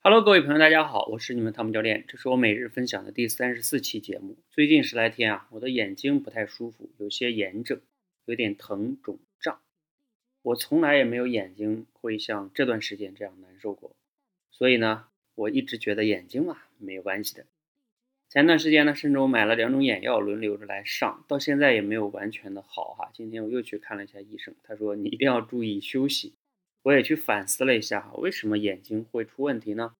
Hello，各位朋友，大家好，我是你们汤姆教练，这是我每日分享的第三十四期节目。最近十来天啊，我的眼睛不太舒服，有些炎症，有点疼、肿、胀。我从来也没有眼睛会像这段时间这样难受过，所以呢，我一直觉得眼睛嘛没有关系的。前段时间呢，甚至我买了两种眼药轮流着来上，到现在也没有完全的好哈。今天我又去看了一下医生，他说你一定要注意休息。我也去反思了一下哈，为什么眼睛会出问题呢？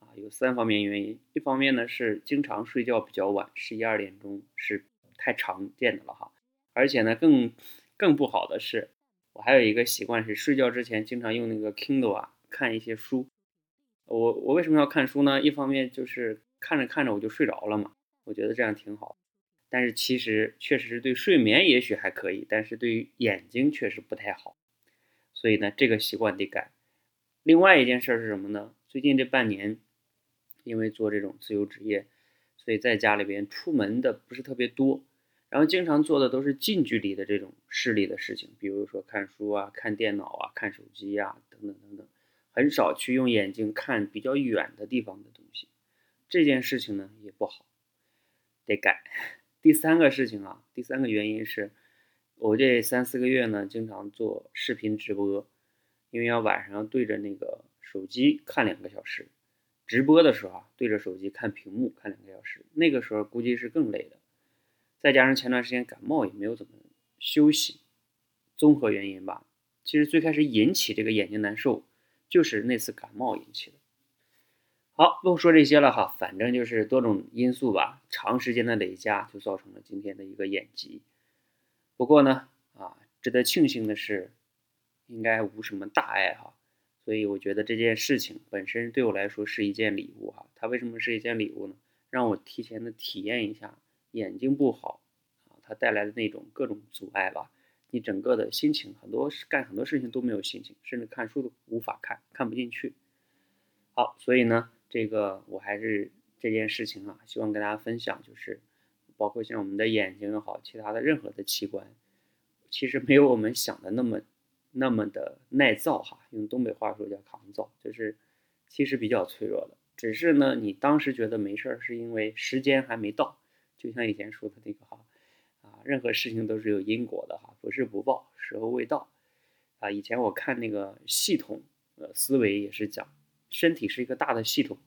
啊，有三方面原因。一方面呢是经常睡觉比较晚，十一二点钟是太常见的了哈。而且呢，更更不好的是，我还有一个习惯是睡觉之前经常用那个 Kindle 啊看一些书。我我为什么要看书呢？一方面就是看着看着我就睡着了嘛，我觉得这样挺好。但是其实确实是对睡眠也许还可以，但是对于眼睛确实不太好。所以呢，这个习惯得改。另外一件事是什么呢？最近这半年，因为做这种自由职业，所以在家里边出门的不是特别多，然后经常做的都是近距离的这种视力的事情，比如说看书啊、看电脑啊、看手机啊等等等等，很少去用眼睛看比较远的地方的东西。这件事情呢也不好，得改。第三个事情啊，第三个原因是。我这三四个月呢，经常做视频直播，因为要晚上对着那个手机看两个小时，直播的时候啊，对着手机看屏幕看两个小时，那个时候估计是更累的。再加上前段时间感冒也没有怎么休息，综合原因吧。其实最开始引起这个眼睛难受，就是那次感冒引起的。好，不说这些了哈，反正就是多种因素吧，长时间的累加就造成了今天的一个眼疾。不过呢，啊，值得庆幸的是，应该无什么大碍哈，所以我觉得这件事情本身对我来说是一件礼物哈。它为什么是一件礼物呢？让我提前的体验一下眼睛不好啊，它带来的那种各种阻碍吧。你整个的心情，很多干很多事情都没有心情，甚至看书都无法看，看不进去。好，所以呢，这个我还是这件事情啊，希望跟大家分享就是。包括像我们的眼睛也好，其他的任何的器官，其实没有我们想的那么那么的耐造哈。用东北话说叫抗造，就是其实比较脆弱的。只是呢，你当时觉得没事儿，是因为时间还没到。就像以前说的那个哈啊，任何事情都是有因果的哈，不是不报，时候未到啊。以前我看那个系统呃思维也是讲，身体是一个大的系统，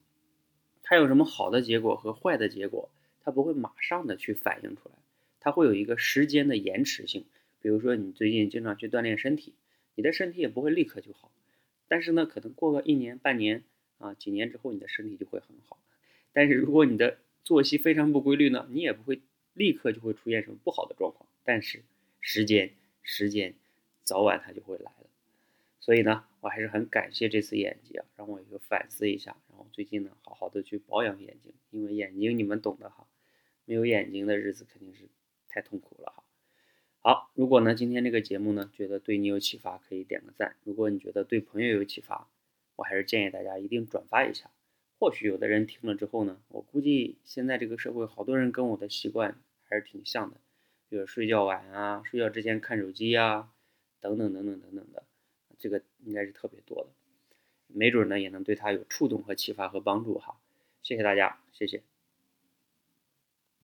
它有什么好的结果和坏的结果。它不会马上的去反映出来，它会有一个时间的延迟性。比如说，你最近经常去锻炼身体，你的身体也不会立刻就好。但是呢，可能过个一年半年啊，几年之后，你的身体就会很好。但是如果你的作息非常不规律呢，你也不会立刻就会出现什么不好的状况。但是时间，时间，早晚它就会来了。所以呢，我还是很感谢这次眼疾啊，让我一个反思一下，然后最近呢，好好的去保养眼睛，因为眼睛你们懂的哈。没有眼睛的日子肯定是太痛苦了哈。好，如果呢今天这个节目呢觉得对你有启发，可以点个赞。如果你觉得对朋友有启发，我还是建议大家一定转发一下。或许有的人听了之后呢，我估计现在这个社会好多人跟我的习惯还是挺像的，比如睡觉晚啊，睡觉之前看手机呀，等等等等等等的，这个应该是特别多的。没准呢也能对他有触动和启发和帮助哈。谢谢大家，谢谢。